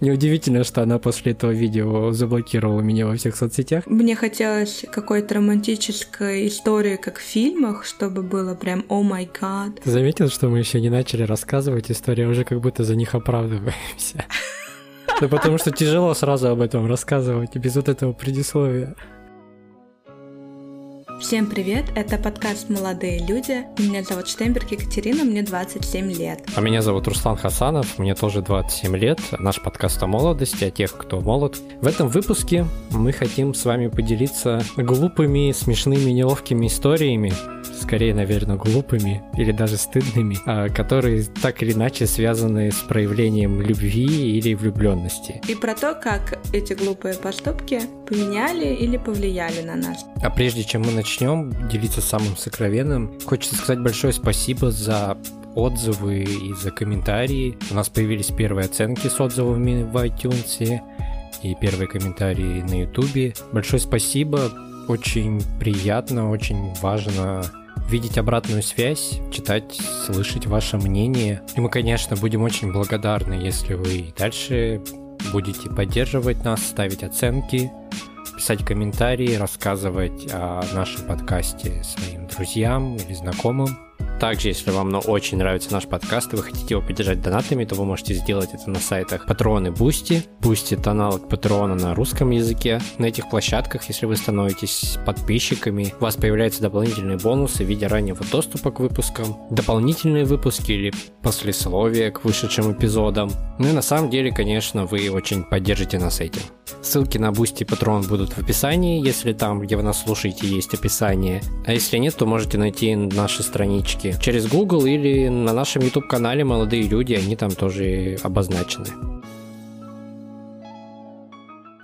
Неудивительно, что она после этого видео заблокировала меня во всех соцсетях. Мне хотелось какой-то романтической истории, как в фильмах, чтобы было прям «О май гад». Заметил, что мы еще не начали рассказывать историю, а уже как будто за них оправдываемся? Да потому что тяжело сразу об этом рассказывать, без вот этого предисловия. Всем привет, это подкаст «Молодые люди». Меня зовут Штемберг Екатерина, мне 27 лет. А меня зовут Руслан Хасанов, мне тоже 27 лет. Наш подкаст о молодости, о тех, кто молод. В этом выпуске мы хотим с вами поделиться глупыми, смешными, неловкими историями, скорее, наверное, глупыми или даже стыдными, а, которые так или иначе связаны с проявлением любви или влюбленности. И про то, как эти глупые поступки поменяли или повлияли на нас. А прежде чем мы начнем делиться самым сокровенным, хочется сказать большое спасибо за отзывы и за комментарии. У нас появились первые оценки с отзывами в iTunes и первые комментарии на YouTube. Большое спасибо, очень приятно, очень важно видеть обратную связь, читать, слышать ваше мнение. И мы, конечно, будем очень благодарны, если вы дальше будете поддерживать нас, ставить оценки, писать комментарии, рассказывать о нашем подкасте своим друзьям или знакомым. Также, если вам ну, очень нравится наш подкаст и вы хотите его поддержать донатами, то вы можете сделать это на сайтах Patreon и Boosty. Boosty — это аналог Патреона на русском языке. На этих площадках, если вы становитесь подписчиками, у вас появляются дополнительные бонусы в виде раннего доступа к выпускам, дополнительные выпуски или послесловия к вышедшим эпизодам. Ну и на самом деле, конечно, вы очень поддержите нас этим. Ссылки на Boosty и Patreon будут в описании, если там, где вы нас слушаете, есть описание. А если нет, то можете найти наши странички через Google или на нашем YouTube-канале «Молодые люди», они там тоже обозначены.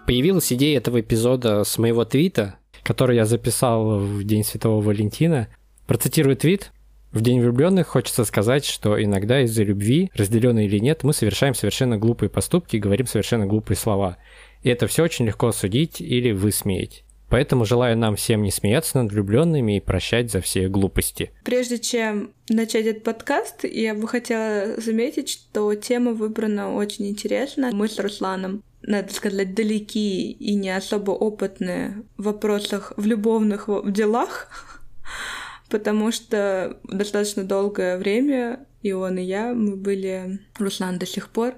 Появилась идея этого эпизода с моего твита, который я записал в День Святого Валентина. Процитирую твит. В День влюбленных хочется сказать, что иногда из-за любви, разделенной или нет, мы совершаем совершенно глупые поступки и говорим совершенно глупые слова. И это все очень легко судить или высмеять. Поэтому желаю нам всем не смеяться над влюбленными и прощать за все глупости. Прежде чем начать этот подкаст, я бы хотела заметить, что тема выбрана очень интересно. Мы с Русланом надо сказать, далеки и не особо опытные в вопросах, в любовных делах, потому что достаточно долгое время и он, и я, мы были, Руслан до сих пор,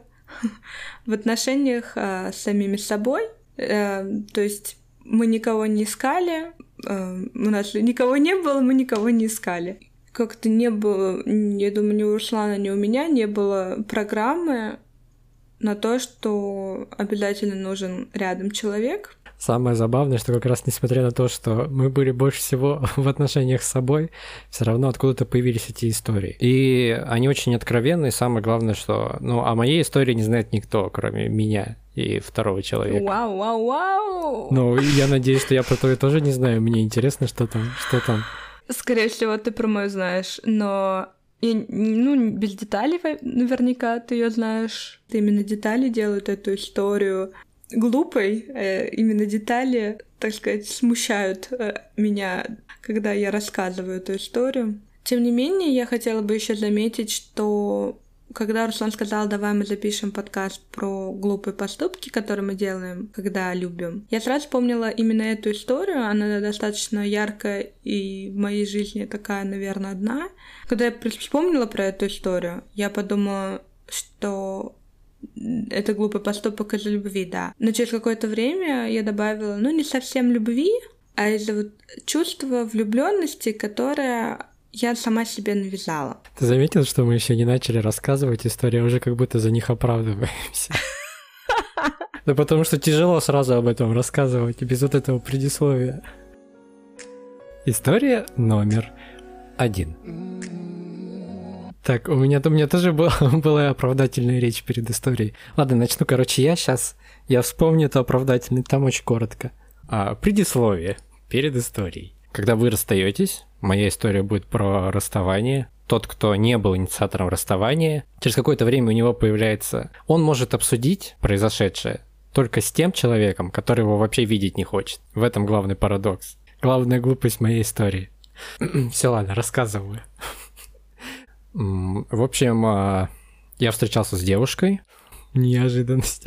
в отношениях а, с самими собой. А, то есть мы никого не искали, э, у нас никого не было, мы никого не искали. Как-то не было, я думаю, ни у Руслана, ни у меня не было программы на то, что обязательно нужен рядом человек. Самое забавное, что как раз несмотря на то, что мы были больше всего в отношениях с собой, все равно откуда-то появились эти истории. И они очень откровенные. Самое главное, что ну, о моей истории не знает никто, кроме меня и второго человека. Вау, вау, вау! Ну, я надеюсь, что я про твою тоже не знаю. Мне интересно, что там, что там. Скорее всего, ты про мою знаешь, но и, ну, без деталей наверняка ты ее знаешь. Ты именно детали делают эту историю глупой. Э, именно детали, так сказать, смущают э, меня, когда я рассказываю эту историю. Тем не менее, я хотела бы еще заметить, что когда Руслан сказал, давай мы запишем подкаст про глупые поступки, которые мы делаем, когда любим, я сразу вспомнила именно эту историю. Она достаточно яркая и в моей жизни такая, наверное, одна. Когда я вспомнила про эту историю, я подумала, что это глупый поступок из-за любви, да. Но через какое-то время я добавила, ну, не совсем любви, а из-за вот чувства влюбленности, которое я сама себе навязала. Ты заметил, что мы еще не начали рассказывать историю, а уже как будто за них оправдываемся? Да потому что тяжело сразу об этом рассказывать, без вот этого предисловия. История номер один. Так, у меня, у меня тоже была, была оправдательная речь перед историей. Ладно, начну, короче, я сейчас, я вспомню это оправдательный, там очень коротко. А, предисловие перед историей. Когда вы расстаетесь, Моя история будет про расставание. Тот, кто не был инициатором расставания, через какое-то время у него появляется... Он может обсудить произошедшее только с тем человеком, который его вообще видеть не хочет. В этом главный парадокс. Главная глупость моей истории. Все, ладно, рассказываю. В общем, а, я встречался с девушкой. Неожиданность.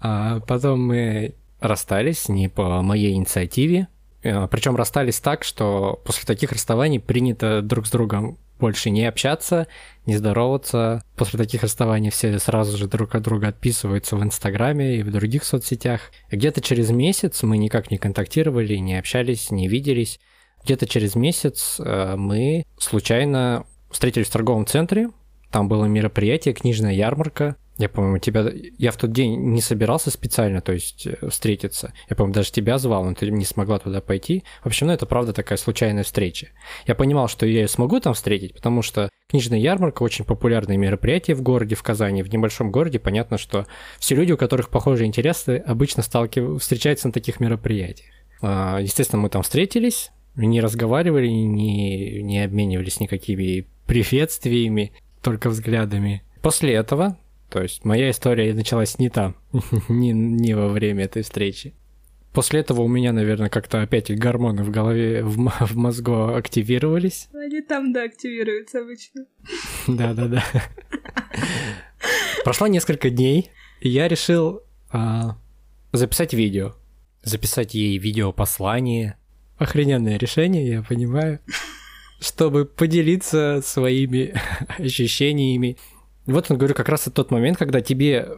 А потом мы расстались не по моей инициативе. Э, Причем расстались так, что после таких расставаний принято друг с другом больше не общаться, не здороваться. После таких расставаний все сразу же друг от друга отписываются в Инстаграме и в других соцсетях. Где-то через месяц мы никак не контактировали, не общались, не виделись. Где-то через месяц мы случайно встретились в торговом центре. Там было мероприятие, книжная ярмарка. Я, по-моему, тебя... Я в тот день не собирался специально, то есть, э, встретиться. Я, по-моему, даже тебя звал, но ты не смогла туда пойти. В общем, ну, это правда такая случайная встреча. Я понимал, что я ее смогу там встретить, потому что книжная ярмарка очень популярное мероприятие в городе, в Казани. В небольшом городе понятно, что все люди, у которых похожие интересы, обычно сталкиваются, встречаются на таких мероприятиях. А, естественно, мы там встретились, не разговаривали, не, не обменивались никакими приветствиями, только взглядами. После этого то есть моя история началась не там, не, не во время этой встречи. После этого у меня, наверное, как-то опять гормоны в голове, в, в мозгу активировались. Они там, да, активируются обычно. Да-да-да. Прошло несколько дней, и я решил а, записать видео. Записать ей видео-послание. Охрененное решение, я понимаю. Чтобы поделиться своими ощущениями вот он, говорю, как раз тот момент, когда тебе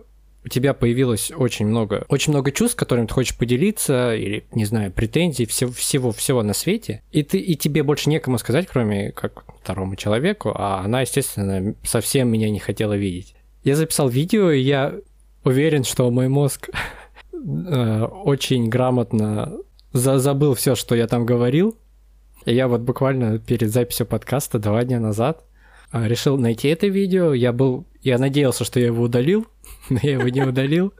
у тебя появилось очень много, очень много чувств, которыми ты хочешь поделиться, или, не знаю, претензий, всего, всего, всего на свете, и, ты, и тебе больше некому сказать, кроме как второму человеку, а она, естественно, совсем меня не хотела видеть. Я записал видео, и я уверен, что мой мозг э, очень грамотно за забыл все, что я там говорил. И я вот буквально перед записью подкаста два дня назад а, решил найти это видео. Я был, я надеялся, что я его удалил, но я его не удалил.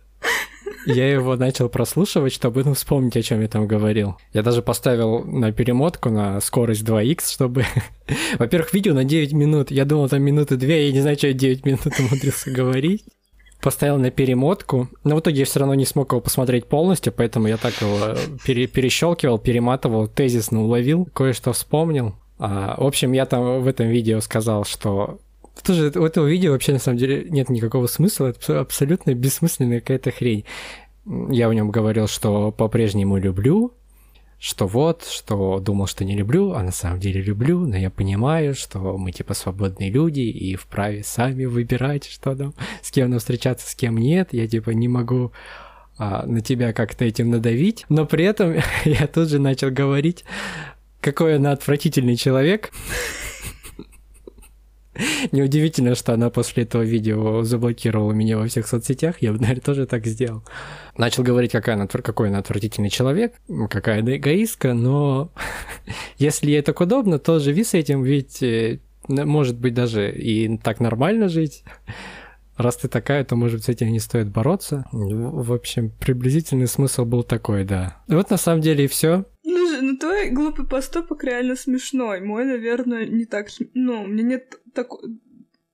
Я его начал прослушивать, чтобы ну, вспомнить, о чем я там говорил. Я даже поставил на перемотку на скорость 2х, чтобы... Во-первых, видео на 9 минут. Я думал, там минуты 2, я не знаю, что я 9 минут умудрился говорить. Поставил на перемотку, но в итоге я все равно не смог его посмотреть полностью, поэтому я так его пере перещелкивал, перематывал, тезисно уловил, кое-что вспомнил. А, в общем, я там в этом видео сказал, что тоже у этого видео вообще на самом деле нет никакого смысла, это абсолютно бессмысленная какая-то хрень. Я в нем говорил, что по-прежнему люблю, что вот, что думал, что не люблю, а на самом деле люблю, но я понимаю, что мы типа свободные люди и вправе сами выбирать, что там, с кем нам встречаться, с кем нет. Я типа не могу а, на тебя как-то этим надавить, но при этом я тут же начал говорить какой она отвратительный человек. Неудивительно, что она после этого видео заблокировала меня во всех соцсетях. Я бы, наверное, тоже так сделал. Начал говорить, какая она, какой она отвратительный человек, какая она эгоистка, но если ей так удобно, то живи с этим, ведь э, может быть даже и так нормально жить. Раз ты такая, то, может, с этим не стоит бороться. В общем, приблизительный смысл был такой, да. Вот на самом деле и все. Ну, ну твой глупый поступок реально смешной. Мой, наверное, не так... Ну, у меня нет такой...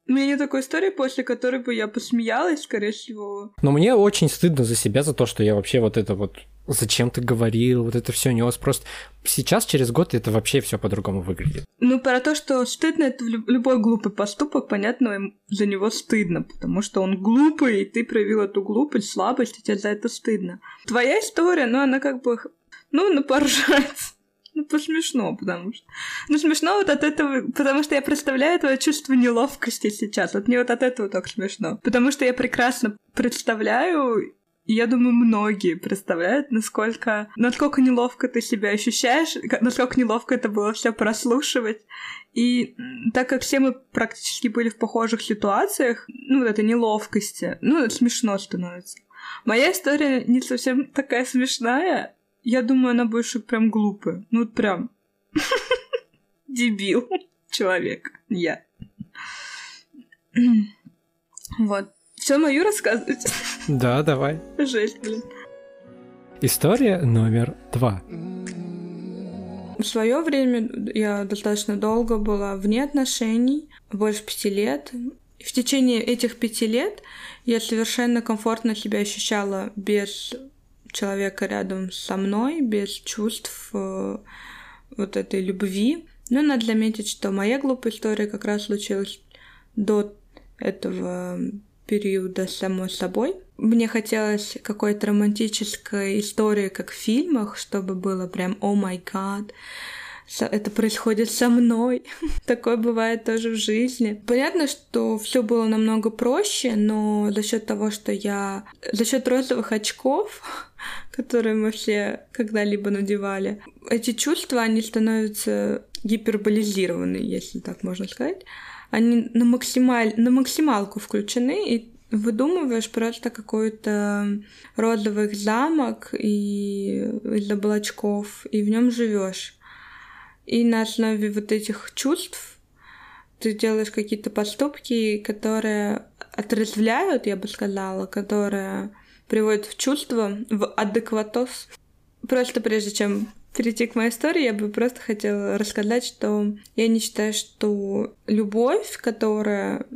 У меня нет такой истории, после которой бы я посмеялась, скорее всего. Но мне очень стыдно за себя, за то, что я вообще вот это вот зачем ты говорил, вот это все нес. Просто сейчас, через год, это вообще все по-другому выглядит. Ну, про то, что стыдно, это любой глупый поступок, понятно, за него стыдно, потому что он глупый, и ты проявил эту глупость, слабость, и тебе за это стыдно. Твоя история, ну, она как бы ну, ну, поржать. Ну, посмешно, потому что... Ну, смешно вот от этого, потому что я представляю твое чувство неловкости сейчас. Вот мне вот от этого так смешно. Потому что я прекрасно представляю, и я думаю, многие представляют, насколько, насколько неловко ты себя ощущаешь, насколько неловко это было все прослушивать. И так как все мы практически были в похожих ситуациях, ну, вот этой неловкости, ну, это смешно становится. Моя история не совсем такая смешная, я думаю, она больше прям глупая. Ну, вот прям. Дебил. Человек. Я. Вот. Все мою рассказывать? Да, давай. Жесть, блин. История номер два. В свое время я достаточно долго была вне отношений, больше пяти лет. В течение этих пяти лет я совершенно комфортно себя ощущала без человека рядом со мной, без чувств э, вот этой любви. Но надо заметить, что моя глупая история как раз случилась до этого периода само собой. Мне хотелось какой-то романтической истории, как в фильмах, чтобы было прям «О май гад», это происходит со мной. Такое бывает тоже в жизни. Понятно, что все было намного проще, но за счет того, что я... За счет розовых очков, которые мы все когда-либо надевали, эти чувства, они становятся гиперболизированы, если так можно сказать. Они на, максималь... на максималку включены, и выдумываешь просто какой-то розовый замок и из облачков, и в нем живешь. И на основе вот этих чувств ты делаешь какие-то поступки, которые отрезвляют, я бы сказала, которые приводят в чувство, в адекватоз. Просто прежде чем перейти к моей истории, я бы просто хотела рассказать, что я не считаю, что любовь, которая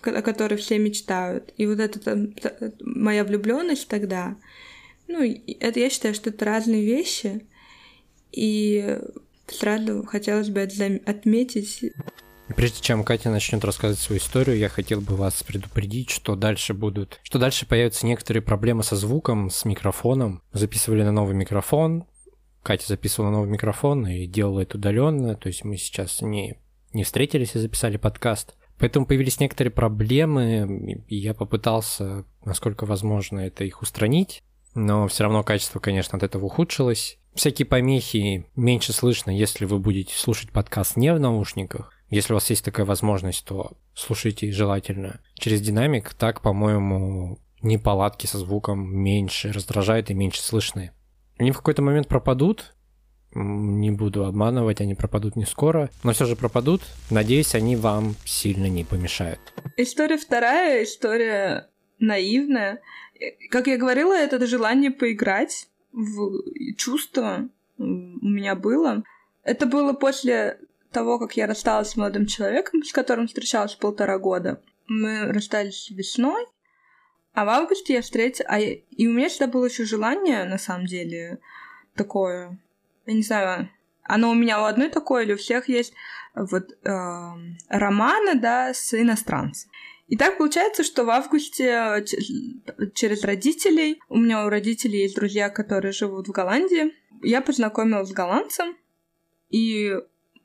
о которой все мечтают, и вот эта моя влюбленность тогда, ну, это я считаю, что это разные вещи, и сразу хотелось бы отметить. Прежде чем Катя начнет рассказывать свою историю, я хотел бы вас предупредить, что дальше будут, что дальше появятся некоторые проблемы со звуком, с микрофоном. Записывали на новый микрофон, Катя записывала новый микрофон и делала это удаленно, то есть мы сейчас не, не встретились и записали подкаст. Поэтому появились некоторые проблемы, и я попытался, насколько возможно, это их устранить, но все равно качество, конечно, от этого ухудшилось. Всякие помехи меньше слышно, если вы будете слушать подкаст не в наушниках. Если у вас есть такая возможность, то слушайте желательно через динамик. Так, по-моему, неполадки со звуком меньше раздражают и меньше слышны. Они в какой-то момент пропадут, не буду обманывать, они пропадут не скоро, но все же пропадут. Надеюсь, они вам сильно не помешают. История вторая, история наивная. Как я говорила, это желание поиграть в чувство у меня было. Это было после того, как я рассталась с молодым человеком, с которым встречалась полтора года. Мы расстались весной, а в августе я встретила... А я... И у меня всегда было еще желание, на самом деле, такое... Я не знаю, оно у меня у одной такое или у всех есть вот э, романы, да, с иностранцем. И так получается, что в августе через родителей, у меня у родителей есть друзья, которые живут в Голландии, я познакомилась с голландцем, и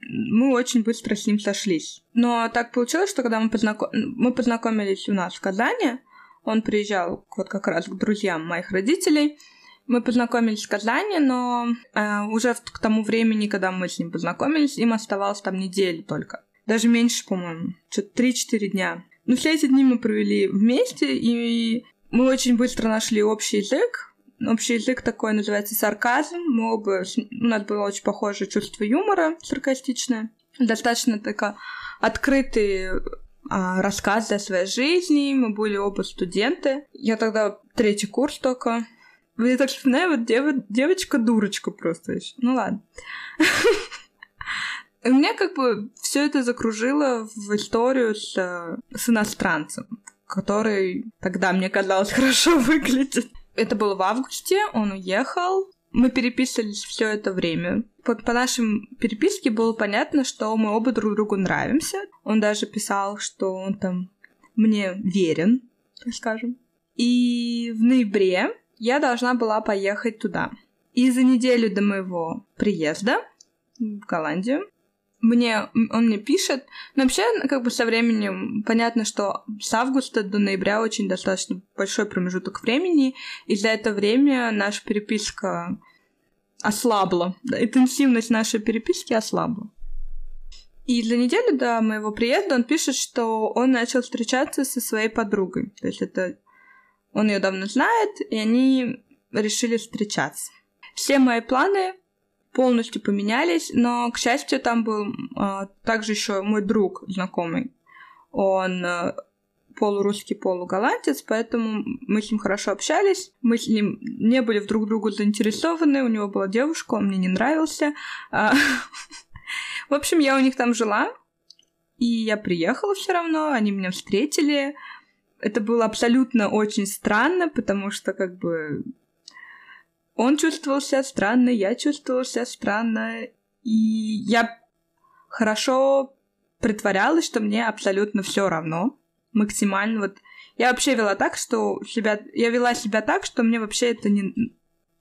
мы очень быстро с ним сошлись. Но так получилось, что когда мы, познаком... мы познакомились у нас в Казани, он приезжал вот как раз к друзьям моих родителей, мы познакомились в Казани, но э, уже к тому времени, когда мы с ним познакомились, им оставалось там неделю только. Даже меньше, по-моему, что-то 3-4 дня. Но все эти дни мы провели вместе, и мы очень быстро нашли общий язык. Общий язык такой называется сарказм. Мы оба... У нас было очень похожее чувство юмора, саркастичное. Достаточно такая открытые а, рассказы о своей жизни. Мы были оба студенты. Я тогда третий курс только. Я так вспоминаю, вот дев... девочка-дурочка просто еще. Ну ладно. Меня как бы все это закружило в историю с, с иностранцем, который тогда, мне казалось, хорошо выглядит. Это было в августе, он уехал. Мы переписывались все это время. По, по нашим переписке было понятно, что мы оба друг другу нравимся. Он даже писал, что он там мне верен, так скажем. И в ноябре я должна была поехать туда. И за неделю до моего приезда в Голландию мне, он мне пишет. Но вообще, как бы со временем понятно, что с августа до ноября очень достаточно большой промежуток времени, и за это время наша переписка ослабла. Интенсивность нашей переписки ослабла. И за неделю до моего приезда он пишет, что он начал встречаться со своей подругой. То есть это он ее давно знает, и они решили встречаться. Все мои планы полностью поменялись, но, к счастью, там был а, также еще мой друг знакомый. Он а, полурусский, полуголландец, поэтому мы с ним хорошо общались. Мы с ним не были в друг другу заинтересованы, у него была девушка, он мне не нравился. А, в общем, я у них там жила, и я приехала все равно, они меня встретили. Это было абсолютно очень странно, потому что как бы он чувствовал себя странно, я чувствовала себя странно, и я хорошо притворялась, что мне абсолютно все равно, максимально вот. Я вообще вела так, что себя... Я вела себя так, что мне вообще это не...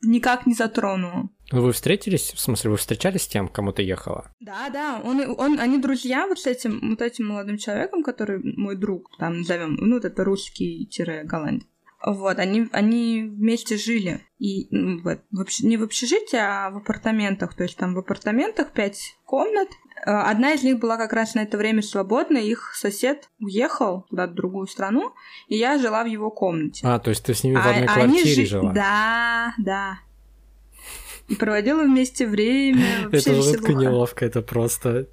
никак не затронуло. Ну, вы встретились, в смысле, вы встречались с тем, кому ты ехала? Да, да, он, он, они друзья вот с этим, вот этим молодым человеком, который мой друг, там, назовем, ну, вот это русский-голландец. Вот, они, они вместе жили. И ну, в, не в общежитии, а в апартаментах. То есть там в апартаментах пять комнат. Э, одна из них была как раз на это время свободна. Их сосед уехал куда-то в другую страну, и я жила в его комнате. А, то есть ты с ними в одной а, квартире жи... жила? Да, да. И проводила вместе время. Это жутко неловко, это просто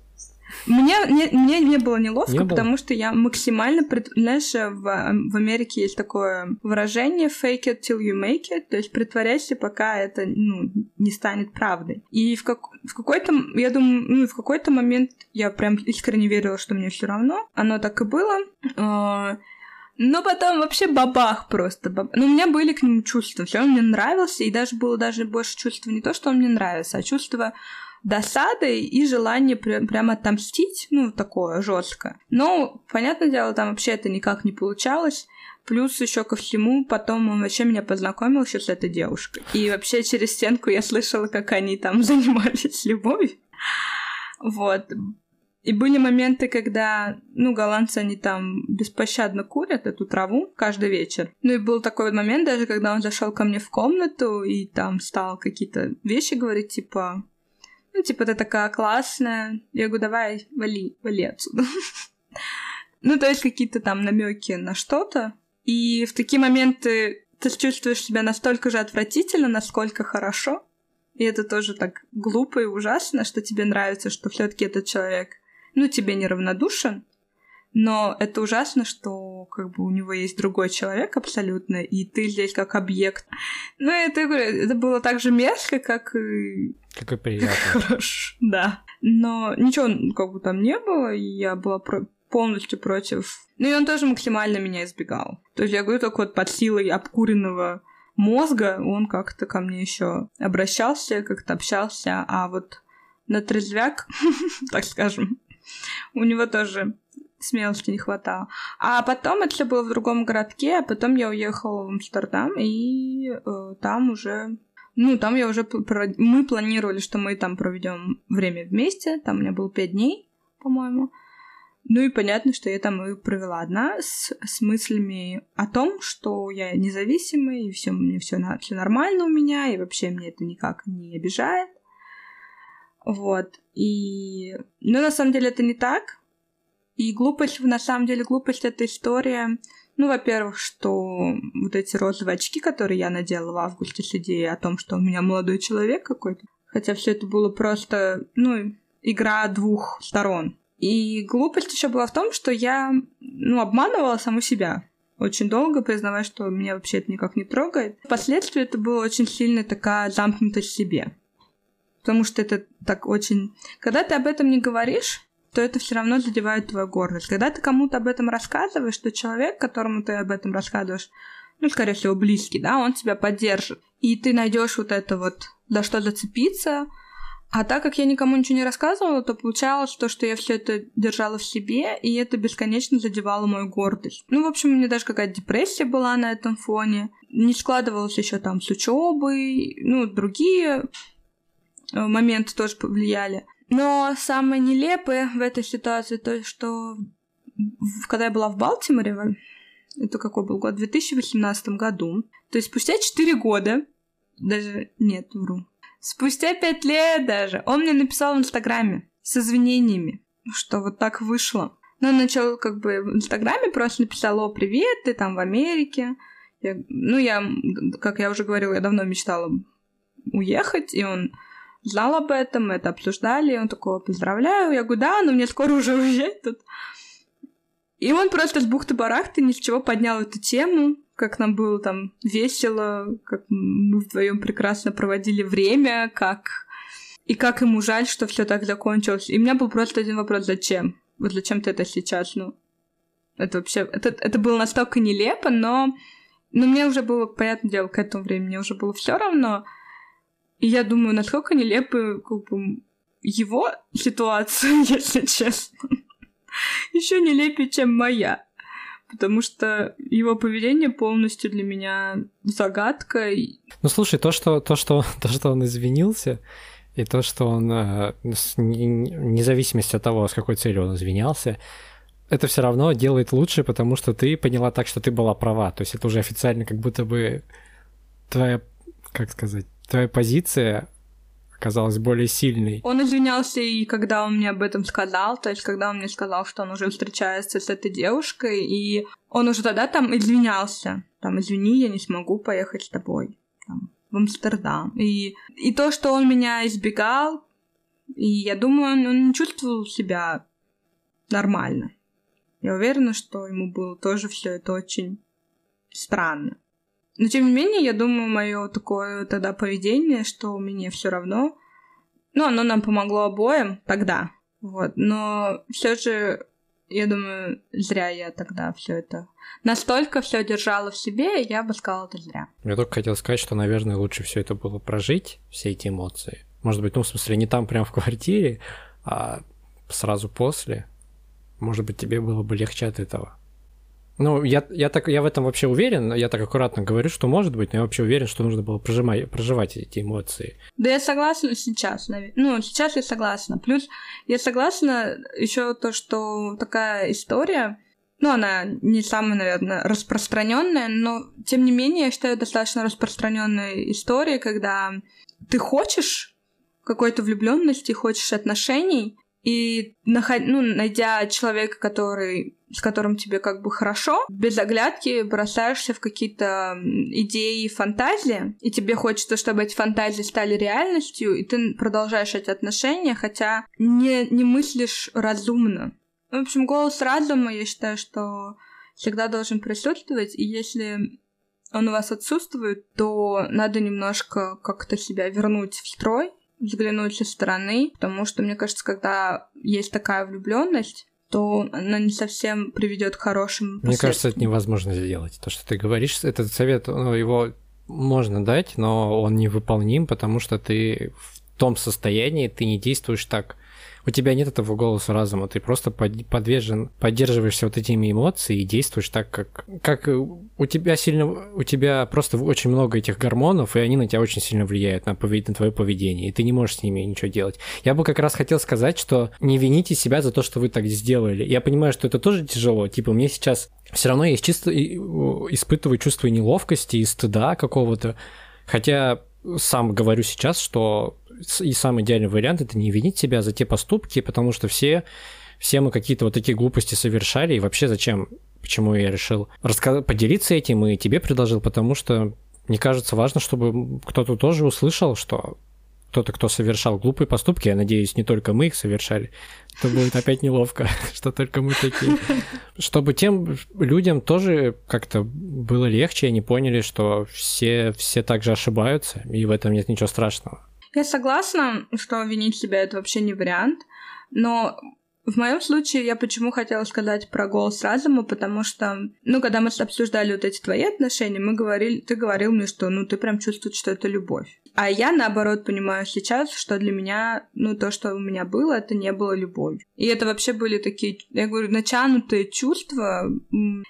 мне, мне, мне не было неловко, не было? потому что я максимально... Пред... Знаешь, в, эм, в Америке есть такое выражение fake it till you make it, то есть притворяйся, пока это ну, не станет правдой. И в, как... в какой-то... Я думаю, ну, в какой-то момент я прям искренне верила, что мне все равно. Оно так и было. А, но потом вообще бабах просто. Баб... Ну, у меня были к нему чувства. Все, он мне нравился, и даже было даже больше чувства не то, что он мне нравится, а чувство досадой и желание прям, прям отомстить, ну, такое жестко. Но, понятное дело, там вообще это никак не получалось. Плюс еще ко всему, потом он вообще меня познакомил с этой девушкой. И вообще через стенку я слышала, как они там занимались любовью. Вот. И были моменты, когда, ну, голландцы, они там беспощадно курят эту траву каждый вечер. Ну и был такой вот момент даже, когда он зашел ко мне в комнату и там стал какие-то вещи говорить, типа, ну, типа, ты такая классная. Я говорю, давай, вали, вали отсюда. Ну, то есть какие-то там намеки на что-то. И в такие моменты ты чувствуешь себя настолько же отвратительно, насколько хорошо. И это тоже так глупо и ужасно, что тебе нравится, что все-таки этот человек, ну, тебе неравнодушен, но это ужасно, что как бы у него есть другой человек абсолютно, и ты здесь как объект. Ну, это, это было так же мерзко, как и... Как и приятно. Хорошо, да. Но ничего как бы там не было, и я была про полностью против... Ну, и он тоже максимально меня избегал. То есть я говорю, только вот под силой обкуренного мозга он как-то ко мне еще обращался, как-то общался, а вот на трезвяк, так скажем, у него тоже смелости не хватало. А потом это все было в другом городке, а потом я уехала в Амстердам, и э, там уже ну, там я уже... Мы планировали, что мы там проведем время вместе. Там у меня было пять дней, по-моему. Ну и понятно, что я там и провела одна с, с мыслями о том, что я независимая, и все мне все, все нормально у меня, и вообще мне это никак не обижает. Вот. И... Но на самом деле это не так. И глупость, на самом деле, глупость — это история, ну, во-первых, что вот эти розовые очки, которые я надела в августе с идеей о том, что у меня молодой человек какой-то, хотя все это было просто, ну, игра двух сторон. И глупость еще была в том, что я, ну, обманывала саму себя очень долго, признавая, что меня вообще это никак не трогает. Впоследствии это была очень сильная такая замкнутость в себе. Потому что это так очень... Когда ты об этом не говоришь, то это все равно задевает твою гордость. Когда ты кому-то об этом рассказываешь, то человек, которому ты об этом рассказываешь, ну, скорее всего, близкий, да, он тебя поддержит. И ты найдешь вот это вот, за что зацепиться. А так как я никому ничего не рассказывала, то получалось то, что я все это держала в себе, и это бесконечно задевало мою гордость. Ну, в общем, у меня даже какая-то депрессия была на этом фоне. Не складывалось еще там с учебой, ну, другие э, моменты тоже повлияли. Но самое нелепое в этой ситуации то, что когда я была в Балтиморе, это какой был год? В 2018 году. То есть спустя 4 года, даже нет, вру, спустя 5 лет даже, он мне написал в Инстаграме с извинениями, что вот так вышло. Но он начал как бы в Инстаграме просто написал, о, привет, ты там в Америке. Я, ну, я, как я уже говорила, я давно мечтала уехать, и он знал об этом, мы это обсуждали, и он такой, поздравляю, я говорю, да, но мне скоро уже уезжать тут. И он просто с бухты-барахты ни с чего поднял эту тему, как нам было там весело, как мы вдвоем прекрасно проводили время, как и как ему жаль, что все так закончилось. И у меня был просто один вопрос, зачем? Вот зачем ты это сейчас? Ну, это вообще... Это, это было настолько нелепо, но... Но мне уже было, понятное дело, к этому времени мне уже было все равно. И я думаю, насколько нелепы как бы, его ситуация, если честно. Еще нелепее, чем моя. потому что его поведение полностью для меня загадка. Ну слушай, то, что, то, что, то, что он извинился, и то, что он, э, вне зависимости от того, с какой целью он извинялся, это все равно делает лучше, потому что ты поняла так, что ты была права. То есть это уже официально как будто бы твоя, как сказать, твоя позиция оказалась более сильной. Он извинялся и когда он мне об этом сказал, то есть когда он мне сказал, что он уже встречается с этой девушкой, и он уже тогда там извинялся. Там, извини, я не смогу поехать с тобой там, в Амстердам. И, и то, что он меня избегал, и я думаю, он, он чувствовал себя нормально. Я уверена, что ему было тоже все это очень странно. Но тем не менее, я думаю, мое такое тогда поведение, что мне все равно, ну, оно нам помогло обоим тогда, вот. Но все же, я думаю, зря я тогда все это настолько все держала в себе, я бы сказала, это зря. Я только хотел сказать, что, наверное, лучше все это было прожить, все эти эмоции. Может быть, ну, в смысле, не там прям в квартире, а сразу после. Может быть, тебе было бы легче от этого. Ну, я, я, так, я в этом вообще уверен, я так аккуратно говорю, что может быть, но я вообще уверен, что нужно было прожимать, проживать эти эмоции. Да я согласна сейчас, ну, сейчас я согласна. Плюс я согласна еще то, что такая история, ну, она не самая, наверное, распространенная, но тем не менее, я считаю, достаточно распространенная история, когда ты хочешь какой-то влюбленности, хочешь отношений, и ну, найдя человека, который с которым тебе как бы хорошо, без оглядки бросаешься в какие-то идеи, фантазии, и тебе хочется, чтобы эти фантазии стали реальностью, и ты продолжаешь эти отношения, хотя не, не мыслишь разумно. В общем, голос разума, я считаю, что всегда должен присутствовать, и если он у вас отсутствует, то надо немножко как-то себя вернуть в строй, взглянуть со стороны, потому что, мне кажется, когда есть такая влюбленность, то она не совсем приведет к хорошим Мне кажется, это невозможно сделать. То, что ты говоришь, этот совет, ну, его можно дать, но он невыполним, потому что ты в том состоянии, ты не действуешь так у тебя нет этого голоса разума, ты просто подвержен, поддерживаешься вот этими эмоциями и действуешь так, как, как у тебя сильно, у тебя просто очень много этих гормонов, и они на тебя очень сильно влияют, на, повед, на твое поведение, и ты не можешь с ними ничего делать. Я бы как раз хотел сказать, что не вините себя за то, что вы так сделали. Я понимаю, что это тоже тяжело, типа мне сейчас все равно есть чисто испытываю чувство неловкости и стыда какого-то, хотя сам говорю сейчас, что и самый идеальный вариант это не винить себя за те поступки, потому что все, все мы какие-то вот такие глупости совершали, и вообще зачем, почему я решил рассказать, поделиться этим и тебе предложил, потому что мне кажется важно, чтобы кто-то тоже услышал, что кто-то, кто совершал глупые поступки, я надеюсь, не только мы их совершали, то будет опять неловко, что только мы такие. Чтобы тем людям тоже как-то было легче, они поняли, что все, все также ошибаются, и в этом нет ничего страшного. Я согласна, что винить себя это вообще не вариант, но в моем случае я почему хотела сказать про голос разума, потому что, ну, когда мы обсуждали вот эти твои отношения, мы говорили, ты говорил мне, что, ну, ты прям чувствуешь, что это любовь. А я, наоборот, понимаю сейчас, что для меня, ну, то, что у меня было, это не было любовью. И это вообще были такие, я говорю, натянутые чувства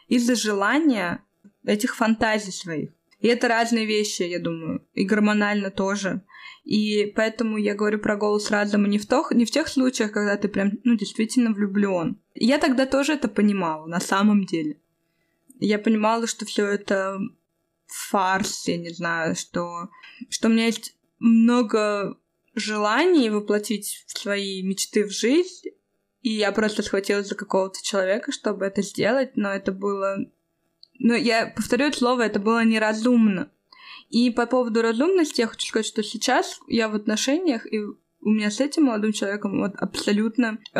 из-за желания этих фантазий своих. И это разные вещи, я думаю, и гормонально тоже. И поэтому я говорю про голос разума не в, тох, не в тех случаях, когда ты прям, ну, действительно влюблен. Я тогда тоже это понимала, на самом деле. Я понимала, что все это фарс, я не знаю, что, что у меня есть много желаний воплотить свои мечты в жизнь, и я просто схватилась за какого-то человека, чтобы это сделать, но это было... Ну, я повторю это слово, это было неразумно. И по поводу разумности я хочу сказать, что сейчас я в отношениях, и у меня с этим молодым человеком вот абсолютно э,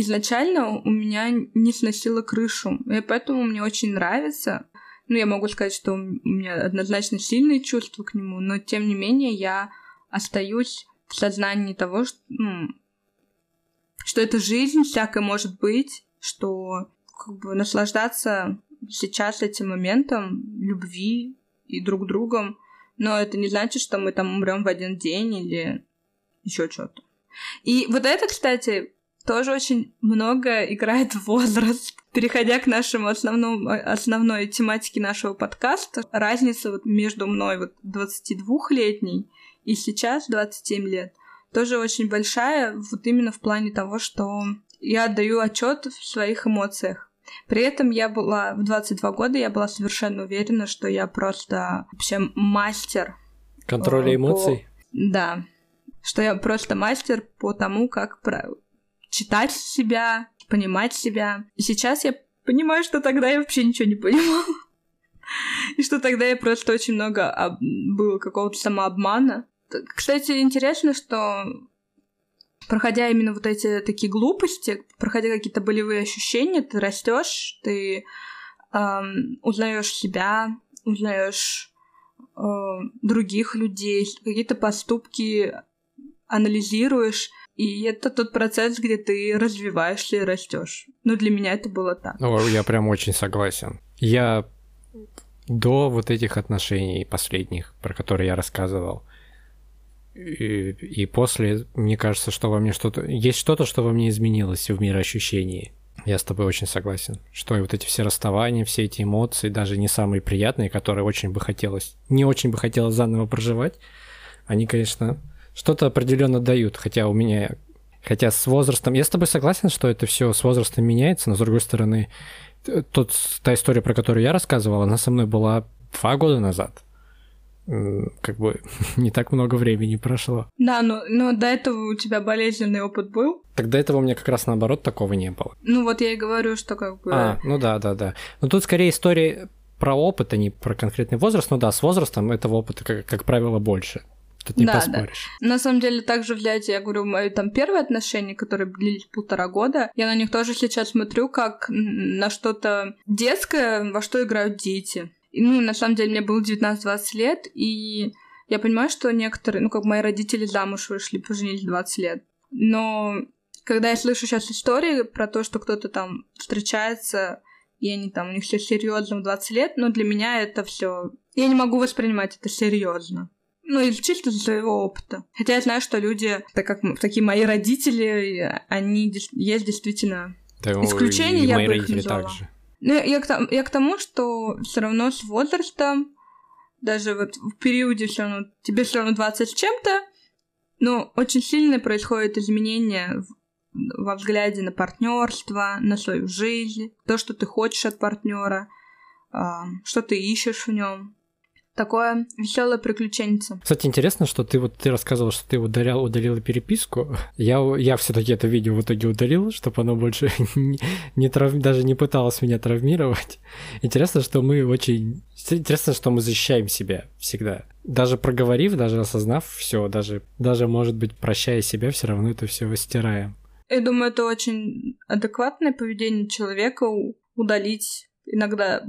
изначально у меня не сносило крышу. И поэтому мне очень нравится. Ну, я могу сказать, что у меня однозначно сильные чувства к нему, но тем не менее я остаюсь в сознании того, что, ну, что это жизнь, всякое может быть, что как бы наслаждаться сейчас этим моментом любви и друг другом, но это не значит, что мы там умрем в один день или еще что-то. И вот это, кстати, тоже очень много играет возраст. Переходя к нашему основному, основной тематике нашего подкаста, разница вот между мной вот 22-летней и сейчас 27 лет тоже очень большая, вот именно в плане того, что я отдаю отчет в своих эмоциях. При этом я была в 22 года, я была совершенно уверена, что я просто вообще мастер. Контроля эмоций? По... Да. Что я просто мастер по тому, как про... читать себя, понимать себя. И сейчас я понимаю, что тогда я вообще ничего не понимала. И что тогда я просто очень много об... было какого-то самообмана. Кстати, интересно, что проходя именно вот эти такие глупости, проходя какие-то болевые ощущения, ты растешь, ты эм, узнаешь себя, узнаешь э, других людей, какие-то поступки анализируешь. И это тот процесс, где ты развиваешься и растешь. Ну, для меня это было так. Ну, я прям очень согласен. Я до вот этих отношений последних, про которые я рассказывал, и, и после, мне кажется, что во мне что-то... Есть что-то, что во мне изменилось в мироощущении. Я с тобой очень согласен. Что и вот эти все расставания, все эти эмоции, даже не самые приятные, которые очень бы хотелось, не очень бы хотелось заново проживать, они, конечно, что-то определенно дают. Хотя у меня, хотя с возрастом, я с тобой согласен, что это все с возрастом меняется, но с другой стороны, тот, та история, про которую я рассказывал, она со мной была два года назад как бы не так много времени прошло. Да, но, но до этого у тебя болезненный опыт был? Так до этого у меня как раз наоборот такого не было. Ну вот я и говорю, что как бы... А, ну да, да, да. Но тут скорее история про опыт, а не про конкретный возраст. Ну да, с возрастом этого опыта, как, как правило, больше. Тут не да, поспоришь. Да. На самом деле, также взять, я говорю, мои там первые отношения, которые длились полтора года, я на них тоже сейчас смотрю как на что-то детское, во что играют дети. Ну, на самом деле, мне было 19-20 лет, и я понимаю, что некоторые, ну, как мои родители замуж вышли, поженились 20 лет. Но когда я слышу сейчас истории про то, что кто-то там встречается, и они там, у них все серьезно в 20 лет, но для меня это все Я не могу воспринимать это серьезно. Ну, из чисто из своего опыта. Хотя я знаю, что люди, так как такие мои родители, они есть действительно да, исключения, я бы их назвала. Также. Ну, я к, я к тому, что все равно с возрастом, даже вот в периоде все равно, тебе все равно 20 с чем-то, но очень сильно происходит изменение в, во взгляде на партнерство, на свою жизнь, то, что ты хочешь от партнера, э, что ты ищешь в нем такое веселое приключенце. Кстати, интересно, что ты вот ты рассказывал, что ты удалял, удалила переписку. Я, я все-таки это видео в итоге удалил, чтобы оно больше не, не трав... даже не пыталось меня травмировать. Интересно, что мы очень... Интересно, что мы защищаем себя всегда. Даже проговорив, даже осознав все, даже, даже, может быть, прощая себя, все равно это все стираем. Я думаю, это очень адекватное поведение человека удалить иногда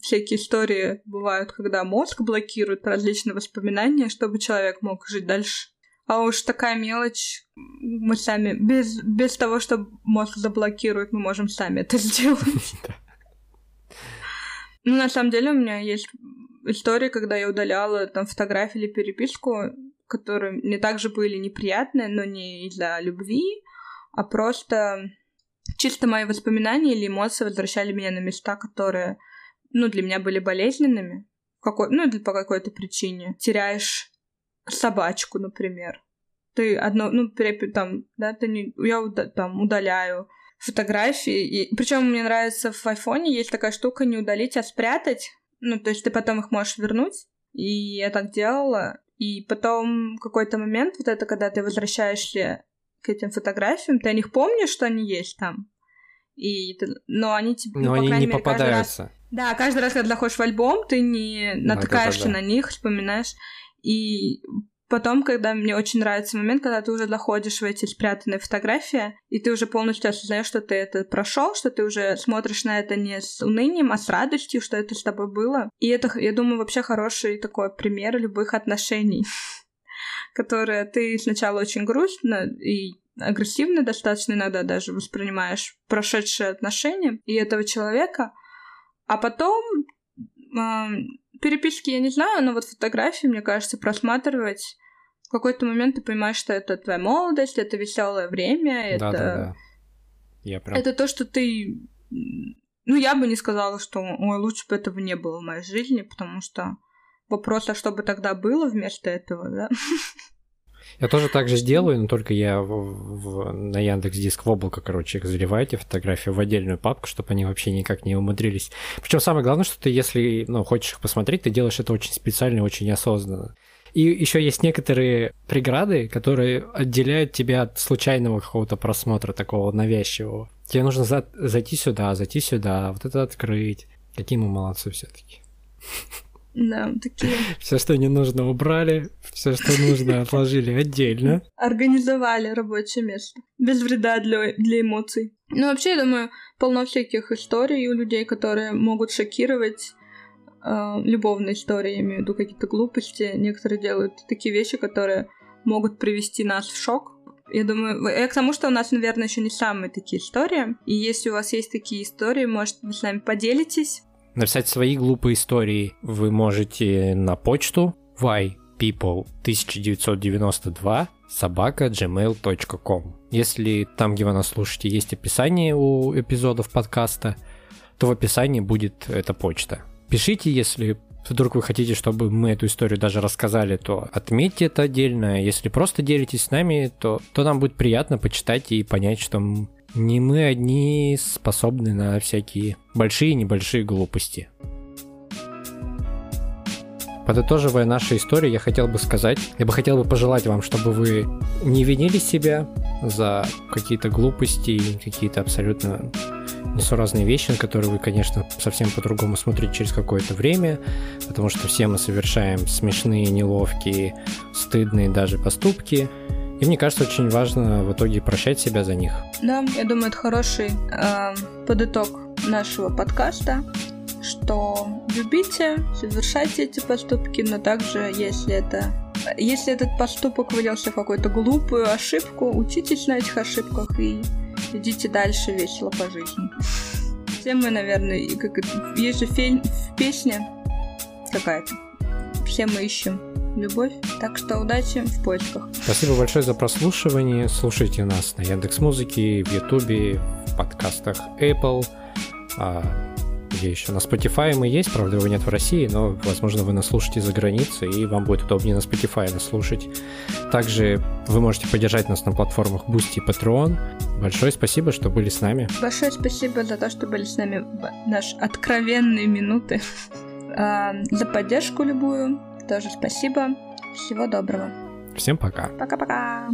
всякие истории бывают, когда мозг блокирует различные воспоминания, чтобы человек мог жить дальше. А уж такая мелочь, мы сами, без, без того, что мозг заблокирует, мы можем сами это сделать. Ну, на самом деле, у меня есть история, когда я удаляла там фотографии или переписку, которые мне также были неприятные, но не из-за любви, а просто чисто мои воспоминания или эмоции возвращали меня на места, которые ну, для меня были болезненными, какой, ну, по какой-то причине. Теряешь собачку, например. Ты одно, ну, там, да, ты не, я там удаляю фотографии. И, причем мне нравится в айфоне есть такая штука не удалить, а спрятать. Ну, то есть ты потом их можешь вернуть. И я так делала. И потом какой-то момент, вот это, когда ты возвращаешься к этим фотографиям, ты о них помнишь, что они есть там. И ты, но они тебе, но ну, они не мере, попадаются. Раз, да, каждый раз, когда заходишь в альбом, ты не натыкаешься да, да, да. на них, вспоминаешь. И потом, когда мне очень нравится момент, когда ты уже доходишь в эти спрятанные фотографии, и ты уже полностью осознаешь, что ты это прошел, что ты уже смотришь на это не с унынием, а с радостью, что это с тобой было. И это, я думаю, вообще хороший такой пример любых отношений, которые ты сначала очень грустно и агрессивно достаточно иногда даже воспринимаешь прошедшие отношения и этого человека, а потом э, переписки я не знаю, но вот фотографии, мне кажется, просматривать в какой-то момент ты понимаешь, что это твоя молодость, это веселое время, это да, да, да. Я прям... Это то, что ты... Ну, я бы не сказала, что, ой, лучше бы этого не было в моей жизни, потому что вопрос, а что бы тогда было вместо этого, да? Я тоже так же сделаю, но только я в, в, на Яндекс Диск в облако, короче, их заливаю, эти фотографии, в отдельную папку, чтобы они вообще никак не умудрились. Причем самое главное, что ты, если ну, хочешь их посмотреть, ты делаешь это очень специально очень осознанно. И еще есть некоторые преграды, которые отделяют тебя от случайного какого-то просмотра такого навязчивого. Тебе нужно за- зайти сюда, зайти сюда, вот это открыть. Какие мы молодцы все-таки. Да, такие. Все, что не нужно, убрали, все, что нужно, отложили отдельно. Организовали рабочее место. Без вреда для, для эмоций. Ну, вообще, я думаю, полно всяких историй у людей, которые могут шокировать э, любовные истории, я имею в виду какие-то глупости. Некоторые делают такие вещи, которые могут привести нас в шок. Я думаю, я к тому, что у нас, наверное, еще не самые такие истории. И если у вас есть такие истории, может, вы с нами поделитесь. Написать свои глупые истории вы можете на почту ypeople1992 собака gmail.com. Если там, где вы нас слушаете, есть описание у эпизодов подкаста, то в описании будет эта почта. Пишите, если вдруг вы хотите, чтобы мы эту историю даже рассказали, то отметьте это отдельно. Если просто делитесь с нами, то, то нам будет приятно почитать и понять, что не мы одни способны на всякие большие и небольшие глупости. Подытоживая наши истории, я хотел бы сказать, я бы хотел бы пожелать вам, чтобы вы не винили себя за какие-то глупости, какие-то абсолютно несуразные вещи, на которые вы, конечно, совсем по-другому смотрите через какое-то время, потому что все мы совершаем смешные, неловкие, стыдные даже поступки, и мне кажется, очень важно в итоге прощать себя за них. Да, я думаю, это хороший э, подыток нашего подкаста, что любите, совершайте эти поступки, но также, если это если этот поступок вылился в какую-то глупую ошибку, учитесь на этих ошибках и идите дальше весело по жизни. Все мы, наверное, как есть же фень, песня какая-то. Все мы ищем любовь. Так что удачи в поисках. Спасибо большое за прослушивание. Слушайте нас на Яндекс Музыке, в Ютубе, в подкастах Apple. А, где еще? На Spotify мы есть, правда, его нет в России, но, возможно, вы нас слушаете за границей, и вам будет удобнее на Spotify нас слушать. Также вы можете поддержать нас на платформах Boosty и Patreon. Большое спасибо, что были с нами. Большое спасибо за то, что были с нами в наши откровенные минуты. А, за поддержку любую. Тоже спасибо. Всего доброго. Всем пока. Пока-пока.